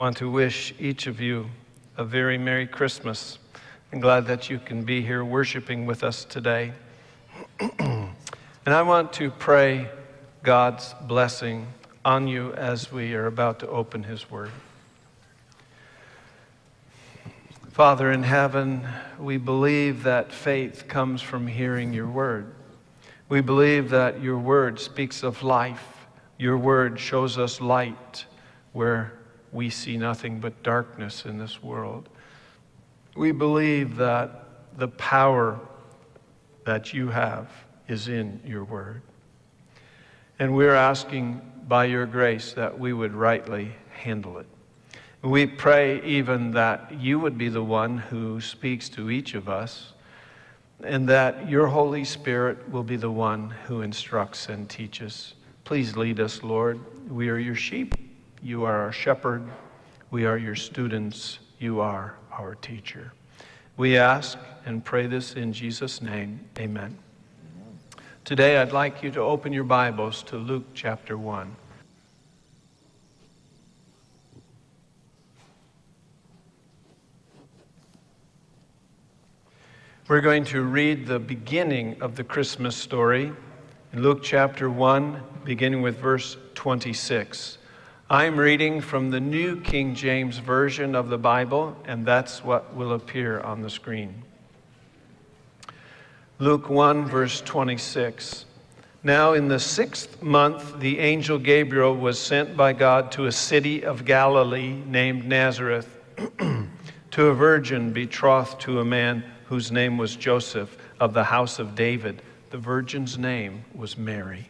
want to wish each of you a very Merry Christmas. I'm glad that you can be here worshiping with us today. and I want to pray God's blessing on you as we are about to open His Word. Father in heaven, we believe that faith comes from hearing your Word. We believe that your Word speaks of life. Your Word shows us light where we see nothing but darkness in this world. We believe that the power that you have is in your word. And we're asking by your grace that we would rightly handle it. We pray even that you would be the one who speaks to each of us, and that your Holy Spirit will be the one who instructs and teaches. Please lead us, Lord. We are your sheep. You are our shepherd. We are your students. You are our teacher. We ask and pray this in Jesus' name. Amen. Today, I'd like you to open your Bibles to Luke chapter 1. We're going to read the beginning of the Christmas story in Luke chapter 1, beginning with verse 26. I'm reading from the New King James Version of the Bible, and that's what will appear on the screen. Luke 1, verse 26. Now, in the sixth month, the angel Gabriel was sent by God to a city of Galilee named Nazareth to a virgin betrothed to a man whose name was Joseph of the house of David. The virgin's name was Mary.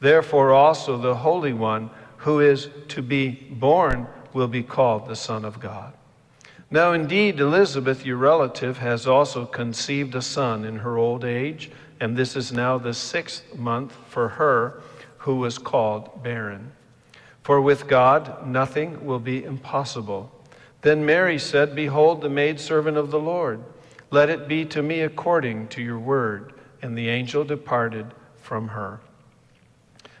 Therefore, also the Holy One who is to be born will be called the Son of God. Now, indeed, Elizabeth, your relative, has also conceived a son in her old age, and this is now the sixth month for her who was called barren. For with God nothing will be impossible. Then Mary said, Behold, the maidservant of the Lord. Let it be to me according to your word. And the angel departed from her.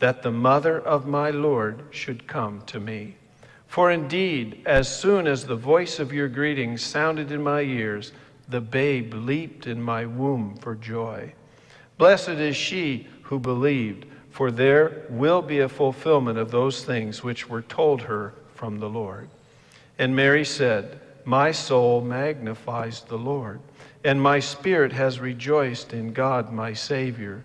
That the mother of my Lord should come to me. For indeed, as soon as the voice of your greeting sounded in my ears, the babe leaped in my womb for joy. Blessed is she who believed, for there will be a fulfillment of those things which were told her from the Lord. And Mary said, My soul magnifies the Lord, and my spirit has rejoiced in God my Savior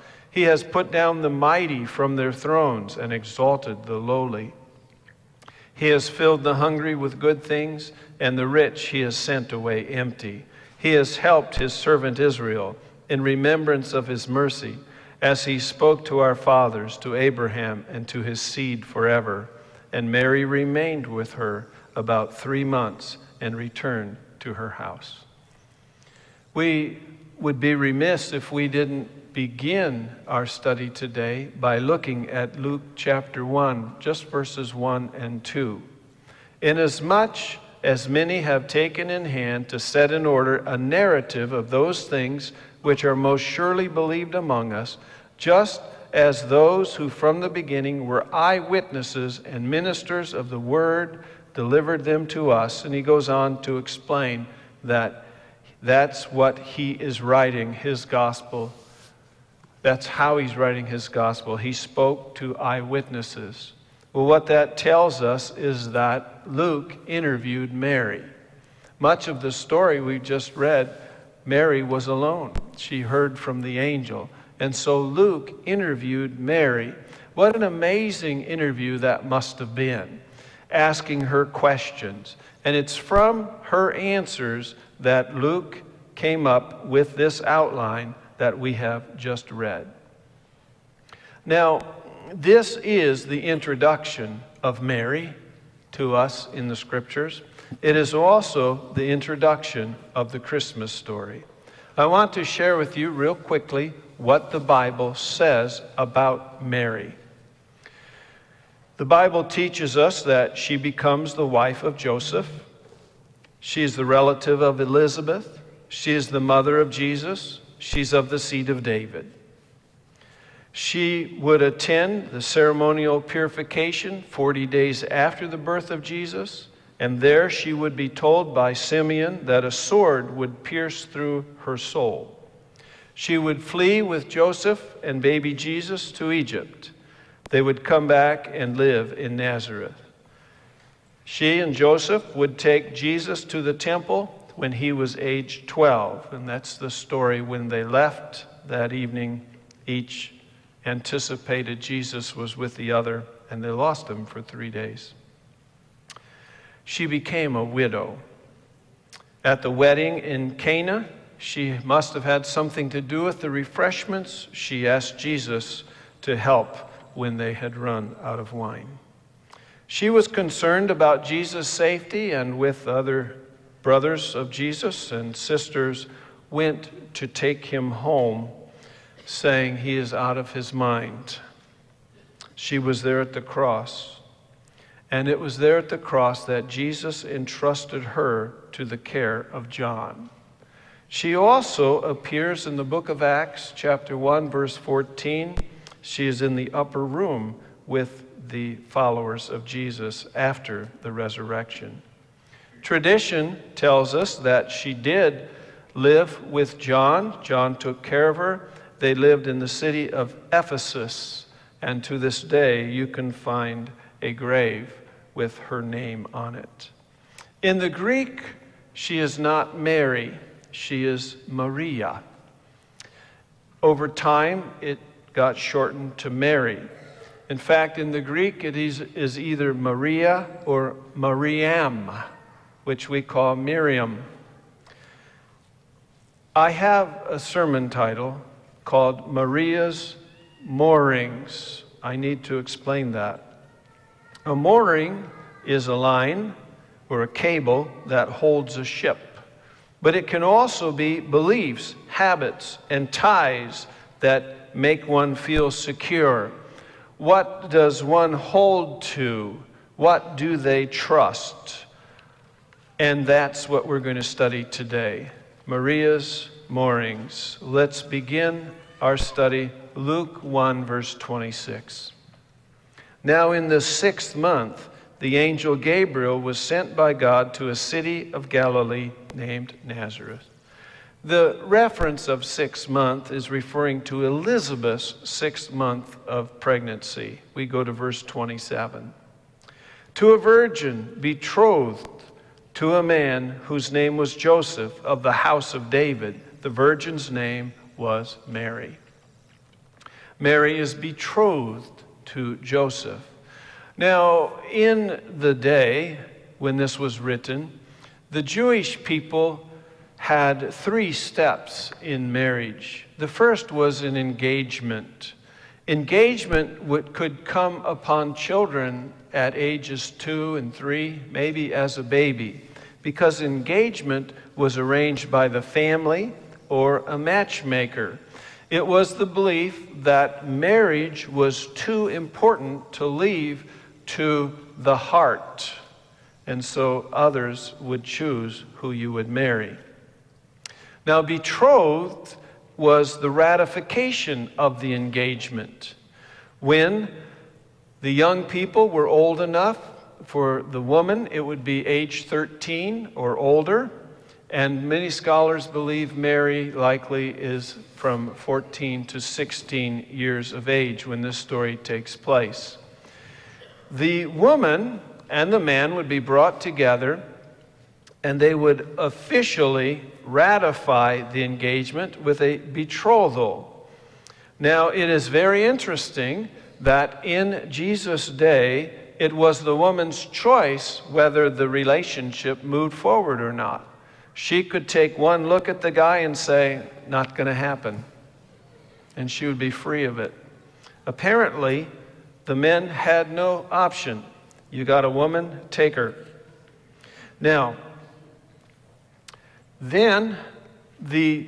He has put down the mighty from their thrones and exalted the lowly. He has filled the hungry with good things, and the rich he has sent away empty. He has helped his servant Israel in remembrance of his mercy, as he spoke to our fathers, to Abraham, and to his seed forever. And Mary remained with her about three months and returned to her house. We would be remiss if we didn't begin our study today by looking at Luke chapter 1, just verses 1 and 2. Inasmuch as many have taken in hand to set in order a narrative of those things which are most surely believed among us, just as those who from the beginning were eyewitnesses and ministers of the word delivered them to us. And he goes on to explain that that's what he is writing his gospel. That's how he's writing his gospel. He spoke to eyewitnesses. Well, what that tells us is that Luke interviewed Mary. Much of the story we just read, Mary was alone. She heard from the angel. And so Luke interviewed Mary. What an amazing interview that must have been, asking her questions. And it's from her answers that Luke came up with this outline that we have just read. Now, this is the introduction of Mary to us in the scriptures. It is also the introduction of the Christmas story. I want to share with you, real quickly, what the Bible says about Mary. The Bible teaches us that she becomes the wife of Joseph. She is the relative of Elizabeth. She is the mother of Jesus. She's of the seed of David. She would attend the ceremonial purification 40 days after the birth of Jesus, and there she would be told by Simeon that a sword would pierce through her soul. She would flee with Joseph and baby Jesus to Egypt. They would come back and live in Nazareth. She and Joseph would take Jesus to the temple when he was age 12, and that's the story when they left that evening, each anticipated Jesus was with the other, and they lost him for three days. She became a widow. At the wedding in Cana, she must have had something to do with the refreshments. She asked Jesus to help when they had run out of wine. She was concerned about Jesus' safety, and with other brothers of Jesus and sisters, went to take him home saying he is out of his mind. She was there at the cross. And it was there at the cross that Jesus entrusted her to the care of John. She also appears in the book of Acts, chapter 1, verse 14. She is in the upper room with the followers of Jesus after the resurrection. Tradition tells us that she did live with John. John took care of her they lived in the city of Ephesus, and to this day you can find a grave with her name on it. In the Greek, she is not Mary, she is Maria. Over time, it got shortened to Mary. In fact, in the Greek, it is, is either Maria or Mariam, which we call Miriam. I have a sermon title called Maria's Moorings. I need to explain that. A mooring is a line or a cable that holds a ship, but it can also be beliefs, habits, and ties that make one feel secure. What does one hold to? What do they trust? And that's what we're going to study today Maria's moorings. Let's begin our study, Luke 1, verse 26. Now, in the sixth month, the angel Gabriel was sent by God to a city of Galilee named Nazareth. The reference of sixth month is referring to Elizabeth's sixth month of pregnancy. We go to verse 27. To a virgin betrothed to a man whose name was Joseph of the house of David the virgin's name was Mary. Mary is betrothed to Joseph. Now, in the day when this was written, the Jewish people had three steps in marriage. The first was an engagement. Engagement would, could come upon children at ages two and three, maybe as a baby, because engagement was arranged by the family or a matchmaker. It was the belief that marriage was too important to leave to the heart, and so others would choose who you would marry. Now, betrothed was the ratification of the engagement. When the young people were old enough, for the woman, it would be age 13 or older. And many scholars believe Mary likely is from 14 to 16 years of age when this story takes place. The woman and the man would be brought together and they would officially ratify the engagement with a betrothal. Now, it is very interesting that in Jesus' day, it was the woman's choice whether the relationship moved forward or not. She could take one look at the guy and say, Not going to happen. And she would be free of it. Apparently, the men had no option. You got a woman, take her. Now, then the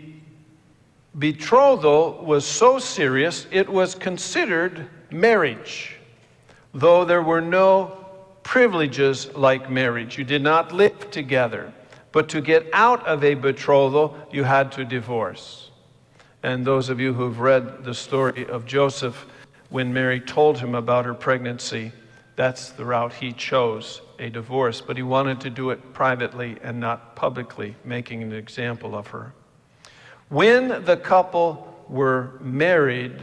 betrothal was so serious, it was considered marriage, though there were no privileges like marriage. You did not live together. But to get out of a betrothal, you had to divorce. And those of you who've read the story of Joseph, when Mary told him about her pregnancy, that's the route he chose a divorce. But he wanted to do it privately and not publicly, making an example of her. When the couple were married,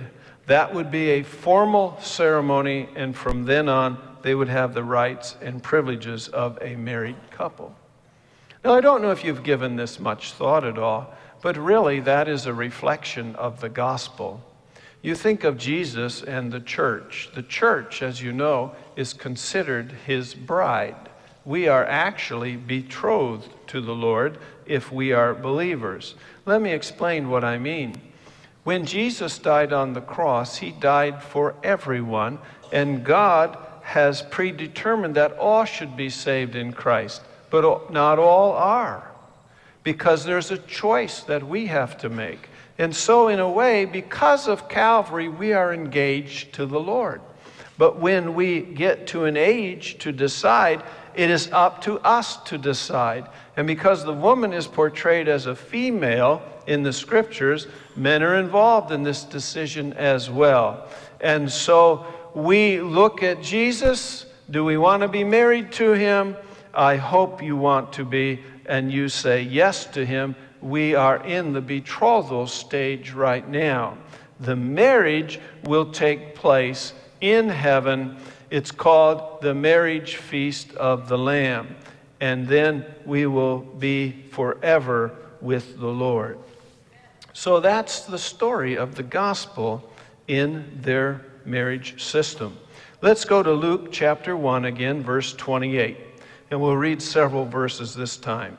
that would be a formal ceremony, and from then on, they would have the rights and privileges of a married couple. Now, I don't know if you've given this much thought at all, but really that is a reflection of the gospel. You think of Jesus and the church. The church, as you know, is considered his bride. We are actually betrothed to the Lord if we are believers. Let me explain what I mean. When Jesus died on the cross, he died for everyone, and God has predetermined that all should be saved in Christ but not all are because there's a choice that we have to make. And so, in a way, because of Calvary, we are engaged to the Lord. But when we get to an age to decide, it is up to us to decide. And because the woman is portrayed as a female in the scriptures, men are involved in this decision as well. And so we look at Jesus. Do we want to be married to him? I hope you want to be, and you say yes to him. We are in the betrothal stage right now. The marriage will take place in heaven. It's called the marriage feast of the Lamb. And then we will be forever with the Lord. So that's the story of the gospel in their marriage system. Let's go to Luke chapter 1 again, verse 28. And we'll read several verses this time.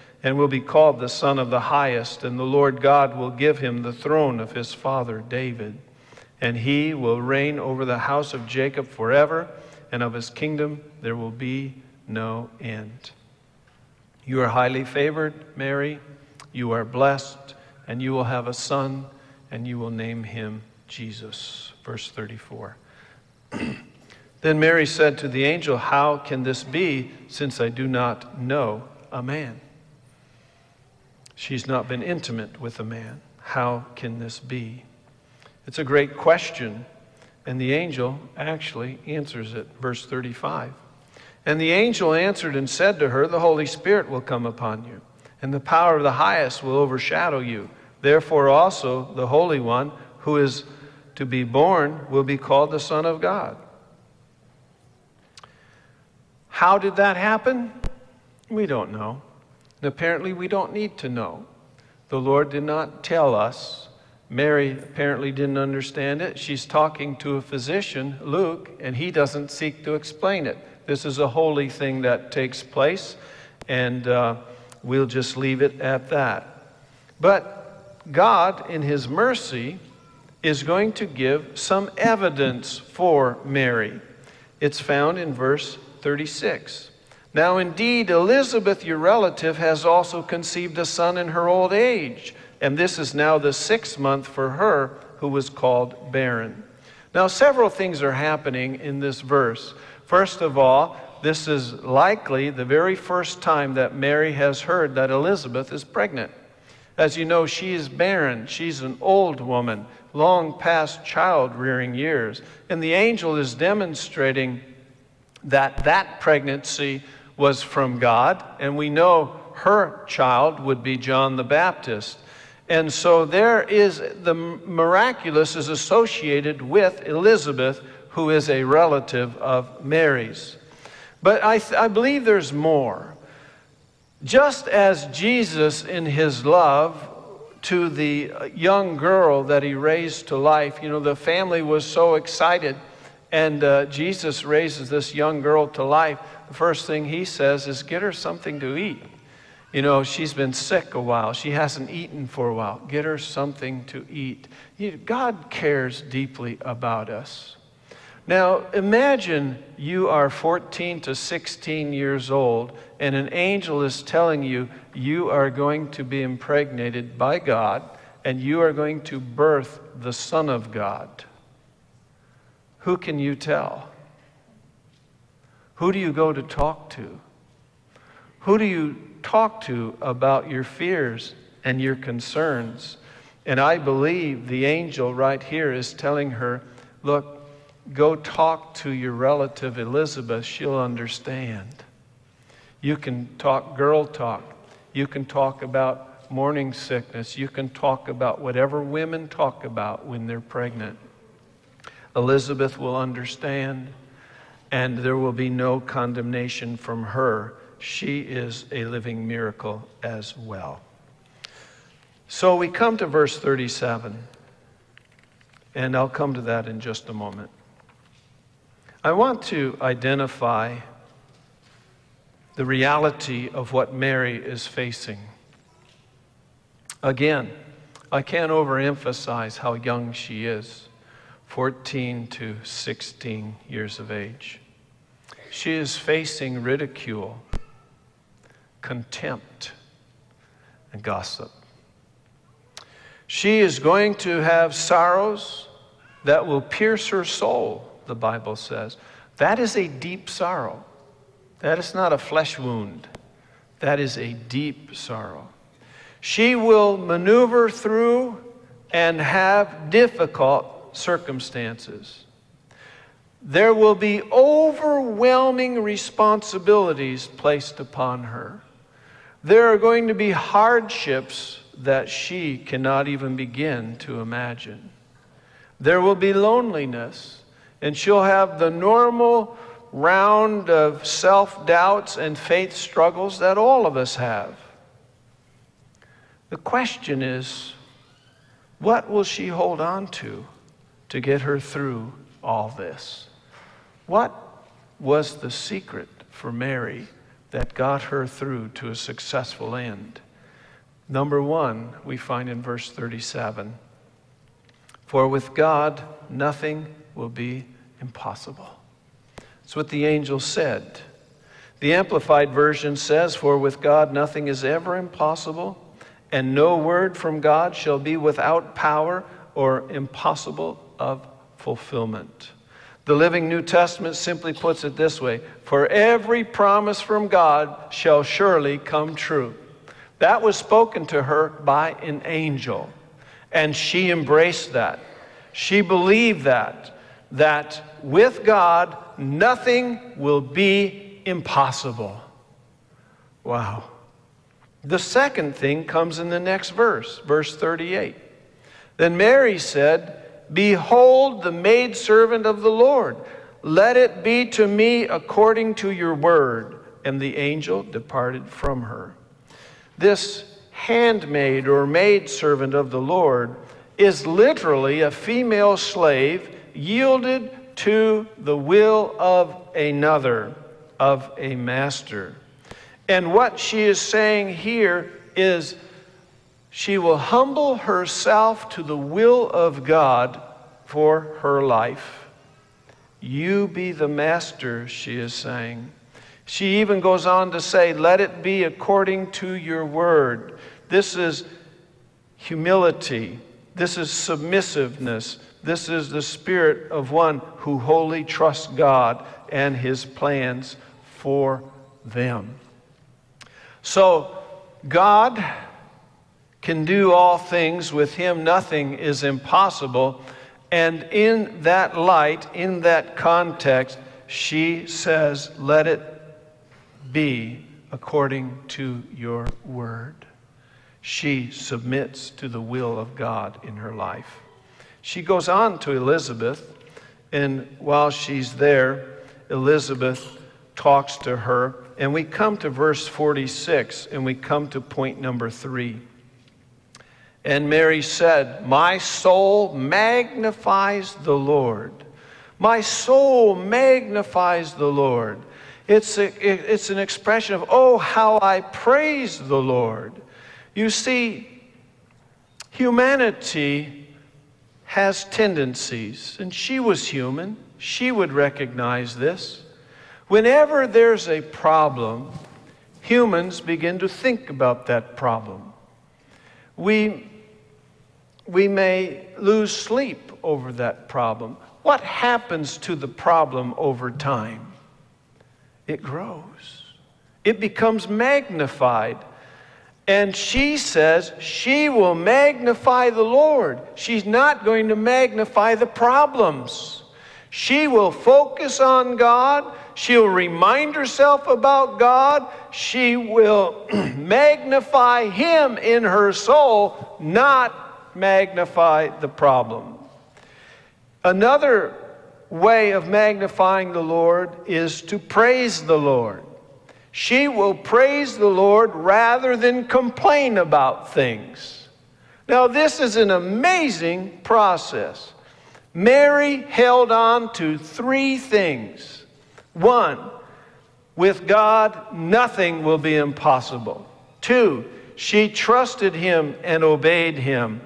and will be called the Son of the Highest, and the Lord God will give him the throne of his father David. And he will reign over the house of Jacob forever, and of his kingdom there will be no end. You are highly favored, Mary. You are blessed, and you will have a son, and you will name him Jesus. Verse 34. Then Mary said to the angel, How can this be, since I do not know a man? She's not been intimate with a man. How can this be? It's a great question, and the angel actually answers it. Verse 35. And the angel answered and said to her, The Holy Spirit will come upon you and the power of the highest will overshadow you. Therefore, also the Holy One who is to be born will be called the Son of God. How did that happen? We don't know. And apparently, we don't need to know. The Lord did not tell us. Mary apparently didn't understand it. She's talking to a physician, Luke, and he doesn't seek to explain it. This is a holy thing that takes place, and uh, we'll just leave it at that. But God, in His mercy, is going to give some evidence for Mary. It's found in verse 36. Now, indeed, Elizabeth, your relative, has also conceived a son in her old age, and this is now the sixth month for her who was called barren. Now, several things are happening in this verse. First of all, this is likely the very first time that Mary has heard that Elizabeth is pregnant. As you know, she is barren. She's an old woman, long past child rearing years. And the angel is demonstrating that that pregnancy was from God, and we know her child would be John the Baptist. And so there is the miraculous is associated with Elizabeth, who is a relative of Mary's. But I, I believe there's more. Just as Jesus, in his love to the young girl that he raised to life, you know, the family was so excited, and uh, Jesus raises this young girl to life. The first thing he says is, Get her something to eat. You know, she's been sick a while. She hasn't eaten for a while. Get her something to eat. God cares deeply about us. Now, imagine you are 14 to 16 years old, and an angel is telling you you are going to be impregnated by God, and you are going to birth the Son of God. Who can you tell? Who do you go to talk to? Who do you talk to about your fears and your concerns? And I believe the angel right here is telling her, look, Go talk to your relative Elizabeth, she'll understand. You can talk girl talk. You can talk about morning sickness. You can talk about whatever women talk about when they're pregnant. Elizabeth will understand, and there will be no condemnation from her. She is a living miracle as well. So we come to verse 37, and I'll come to that in just a moment. I want to identify the reality of what Mary is facing. Again, I can't overemphasize how young she is 14 to 16 years of age. She is facing ridicule, contempt, and gossip. She is going to have sorrows that will pierce her soul the Bible says. That is a deep sorrow. That is not a flesh wound. That is a deep sorrow. She will maneuver through and have difficult circumstances. There will be overwhelming responsibilities placed upon her. There are going to be hardships that she cannot even begin to imagine. There will be loneliness and she'll have the normal round of self doubts and faith struggles that all of us have. The question is what will she hold on to to get her through all this? What was the secret for Mary that got her through to a successful end? Number one, we find in verse 37 For with God, nothing will be impossible. That's what the angel said. The Amplified Version says, For with God nothing is ever impossible, and no word from God shall be without power or impossible of fulfillment. The Living New Testament simply puts it this way For every promise from God shall surely come true. That was spoken to her by an angel, and she embraced that. She believed that that with God, nothing will be impossible. Wow. The second thing comes in the next verse, verse 38. Then Mary said, Behold the maidservant of the Lord. Let it be to me according to your word. And the angel departed from her. This handmaid or maidservant of the Lord is literally a female slave yielded to the will of another, of a master. And what she is saying here is she will humble herself to the will of God for her life. You be the master, she is saying. She even goes on to say, Let it be according to your word. This is humility, this is submissiveness, this is the spirit of one who wholly trusts God and his plans for them. So, God can do all things. With him, nothing is impossible. And in that light, in that context, she says, Let it be according to your word. She submits to the will of God in her life. She goes on to Elizabeth, and while she's there, Elizabeth talks to her. And we come to verse 46, and we come to point number three. And Mary said, My soul magnifies the Lord. My soul magnifies the Lord. It's, a, it's an expression of, oh, how I praise the Lord. You see, humanity has tendencies, and she was human. She would recognize this. Whenever there's a problem, humans begin to think about that problem. We, we may lose sleep over that problem. What happens to the problem over time? It grows, it becomes magnified. And she says she will magnify the Lord. She's not going to magnify the problems. She will focus on God. She'll remind herself about God. She will magnify Him in her soul, not magnify the problem. Another way of magnifying the Lord is to praise the Lord. She will praise the Lord rather than complain about things. Now, this is an amazing process. Mary held on to three things. One, with God, nothing will be impossible. Two, she trusted him and obeyed him.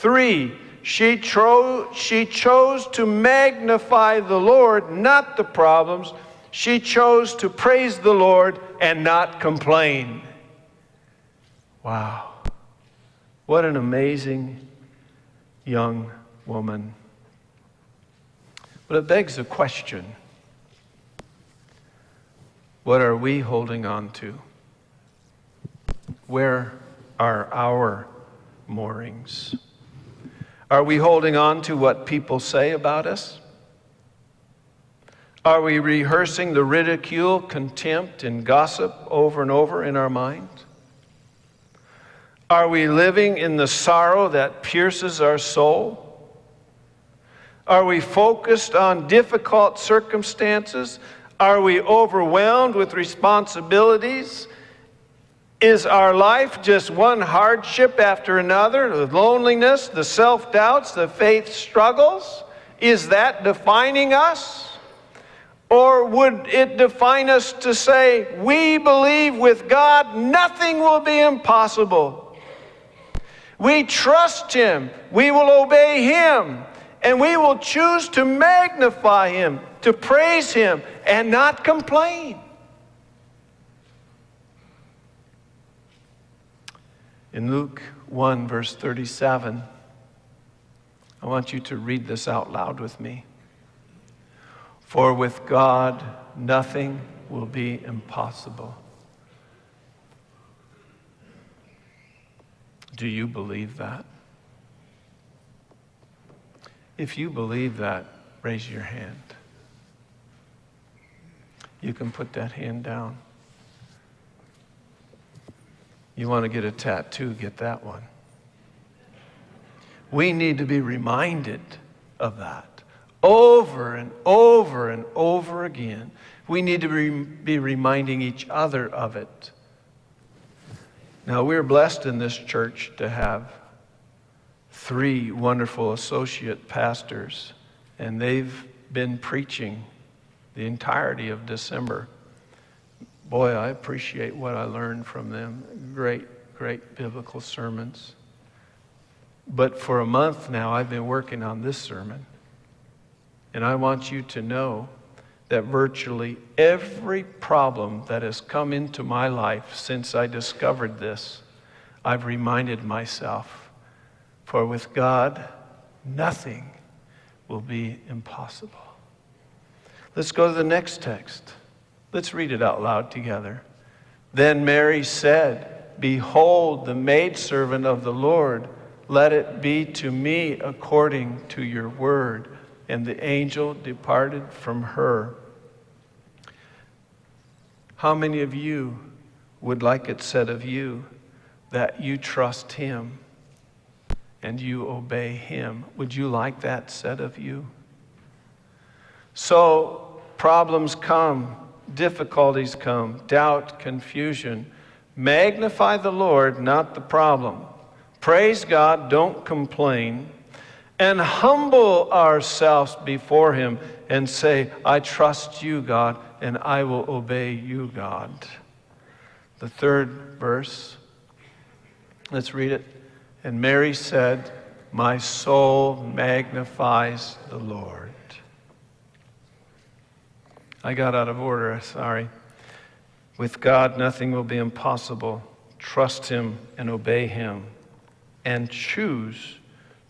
Three, she, tro- she chose to magnify the Lord, not the problems. She chose to praise the Lord and not complain. Wow. What an amazing young woman. But it begs a question what are we holding on to? Where are our moorings? Are we holding on to what people say about us? Are we rehearsing the ridicule, contempt, and gossip over and over in our mind? Are we living in the sorrow that pierces our soul? Are we focused on difficult circumstances? Are we overwhelmed with responsibilities? Is our life just one hardship after another? The loneliness, the self doubts, the faith struggles? Is that defining us? Or would it define us to say, we believe with God nothing will be impossible? We trust Him, we will obey Him, and we will choose to magnify Him, to praise Him, and not complain. In Luke 1, verse 37, I want you to read this out loud with me. For with God, nothing will be impossible. Do you believe that? If you believe that, raise your hand. You can put that hand down. You want to get a tattoo, get that one. We need to be reminded of that over and over and over again. We need to be reminding each other of it. Now, we're blessed in this church to have three wonderful associate pastors, and they've been preaching the entirety of December. Boy, I appreciate what I learned from them. Great, great biblical sermons. But for a month now, I've been working on this sermon. And I want you to know that virtually every problem that has come into my life since I discovered this, I've reminded myself, for with God, nothing will be impossible. Let's go to the next text. Let's read it out loud together. Then Mary said, Behold, the maidservant of the Lord, let it be to me according to your word. And the angel departed from her. How many of you would like it said of you that you trust him and you obey him? Would you like that said of you? So, problems come, difficulties come, doubt, confusion. Magnify the Lord, not the problem. Praise God, don't complain, and humble ourselves before Him and say, I trust you, God, and I will obey you, God. The third verse, let's read it. And Mary said, My soul magnifies the Lord. I got out of order, sorry. With God, nothing will be impossible. Trust Him and obey Him and choose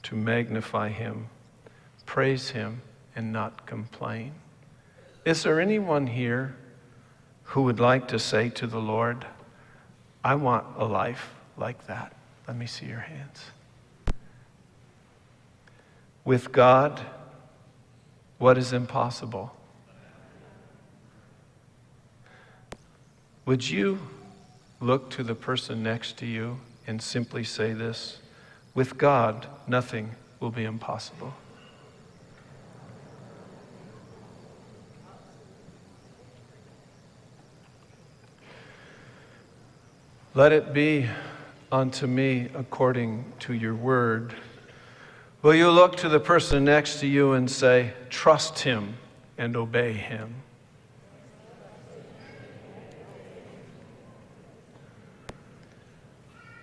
to magnify Him, praise Him, and not complain. Is there anyone here who would like to say to the Lord, I want a life like that? Let me see your hands. With God, what is impossible? Would you look to the person next to you and simply say this? With God, nothing will be impossible. Let it be unto me according to your word. Will you look to the person next to you and say, Trust him and obey him?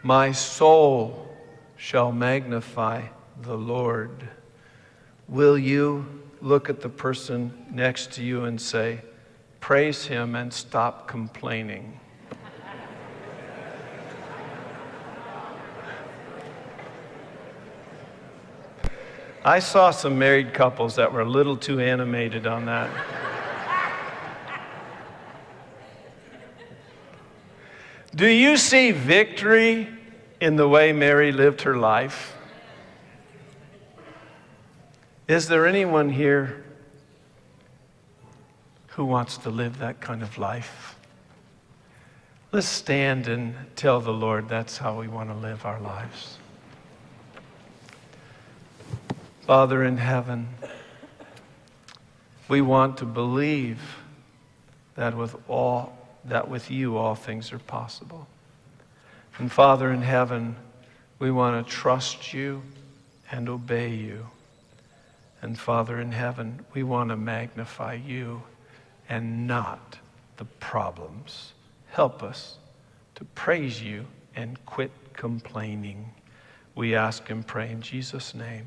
My soul shall magnify the Lord. Will you look at the person next to you and say, Praise him and stop complaining? I saw some married couples that were a little too animated on that. Do you see victory in the way Mary lived her life? Is there anyone here who wants to live that kind of life? Let's stand and tell the Lord that's how we want to live our lives. Father in heaven, we want to believe that with all that with you all things are possible. And Father in heaven, we want to trust you and obey you. And Father in heaven, we want to magnify you and not the problems. Help us to praise you and quit complaining. We ask and pray in Jesus' name.